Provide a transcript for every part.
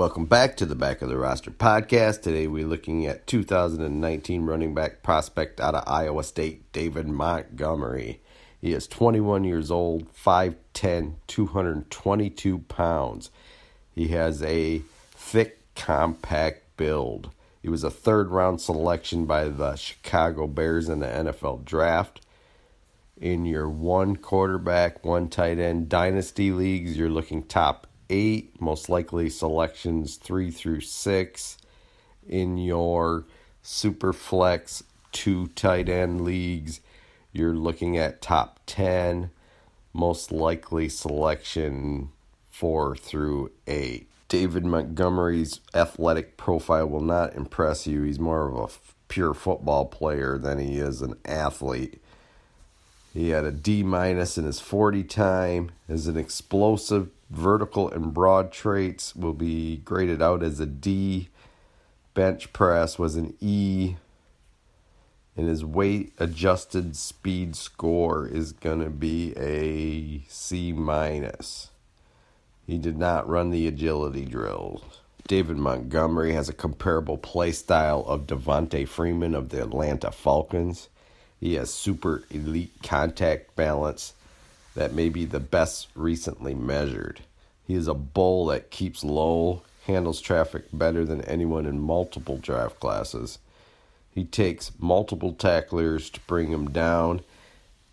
Welcome back to the Back of the Roster podcast. Today we're looking at 2019 running back prospect out of Iowa State, David Montgomery. He is 21 years old, 5'10, 222 pounds. He has a thick, compact build. He was a third round selection by the Chicago Bears in the NFL draft. In your one quarterback, one tight end dynasty leagues, you're looking top eight, most likely selections three through six. In your super flex, two tight end leagues, you're looking at top 10, most likely selection four through eight. David Montgomery's athletic profile will not impress you. He's more of a pure football player than he is an athlete. He had a D minus in his 40 time. As an explosive, vertical, and broad traits will be graded out as a D. Bench press was an E. And his weight adjusted speed score is going to be a C minus. He did not run the agility drills. David Montgomery has a comparable play style of Devonta Freeman of the Atlanta Falcons. He has super elite contact balance that may be the best recently measured. He is a bull that keeps low, handles traffic better than anyone in multiple draft classes. He takes multiple tacklers to bring him down.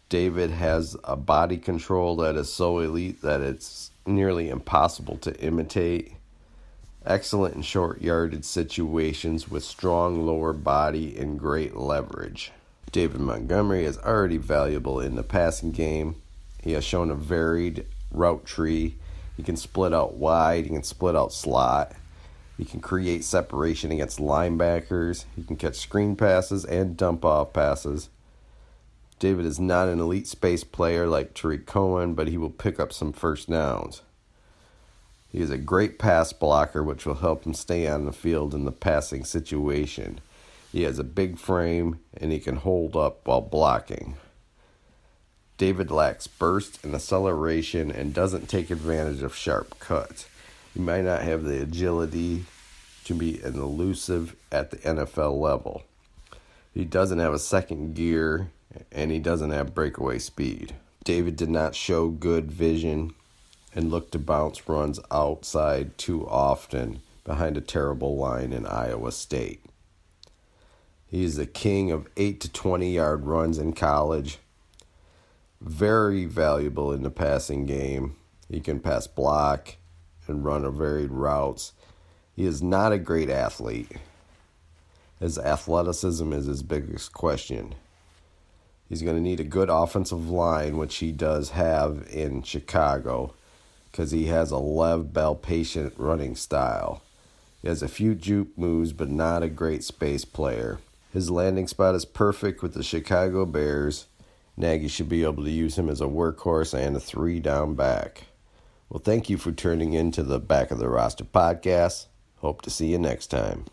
David has a body control that is so elite that it's nearly impossible to imitate. Excellent in short yardage situations with strong lower body and great leverage. David Montgomery is already valuable in the passing game. He has shown a varied route tree. He can split out wide, he can split out slot. He can create separation against linebackers. He can catch screen passes and dump off passes. David is not an elite space player like Tarik Cohen, but he will pick up some first downs. He is a great pass blocker, which will help him stay on the field in the passing situation. He has a big frame and he can hold up while blocking. David lacks burst and acceleration and doesn't take advantage of sharp cuts. He might not have the agility to be an elusive at the NFL level. He doesn't have a second gear and he doesn't have breakaway speed. David did not show good vision and looked to bounce runs outside too often behind a terrible line in Iowa State. He is the king of 8 to 20 yard runs in college. Very valuable in the passing game. He can pass block and run a varied routes. He is not a great athlete. His athleticism is his biggest question. He's going to need a good offensive line, which he does have in Chicago, because he has a Lev Bell patient running style. He has a few juke moves, but not a great space player. His landing spot is perfect with the Chicago Bears. Nagy should be able to use him as a workhorse and a three down back. Well, thank you for tuning in to the Back of the Roster podcast. Hope to see you next time.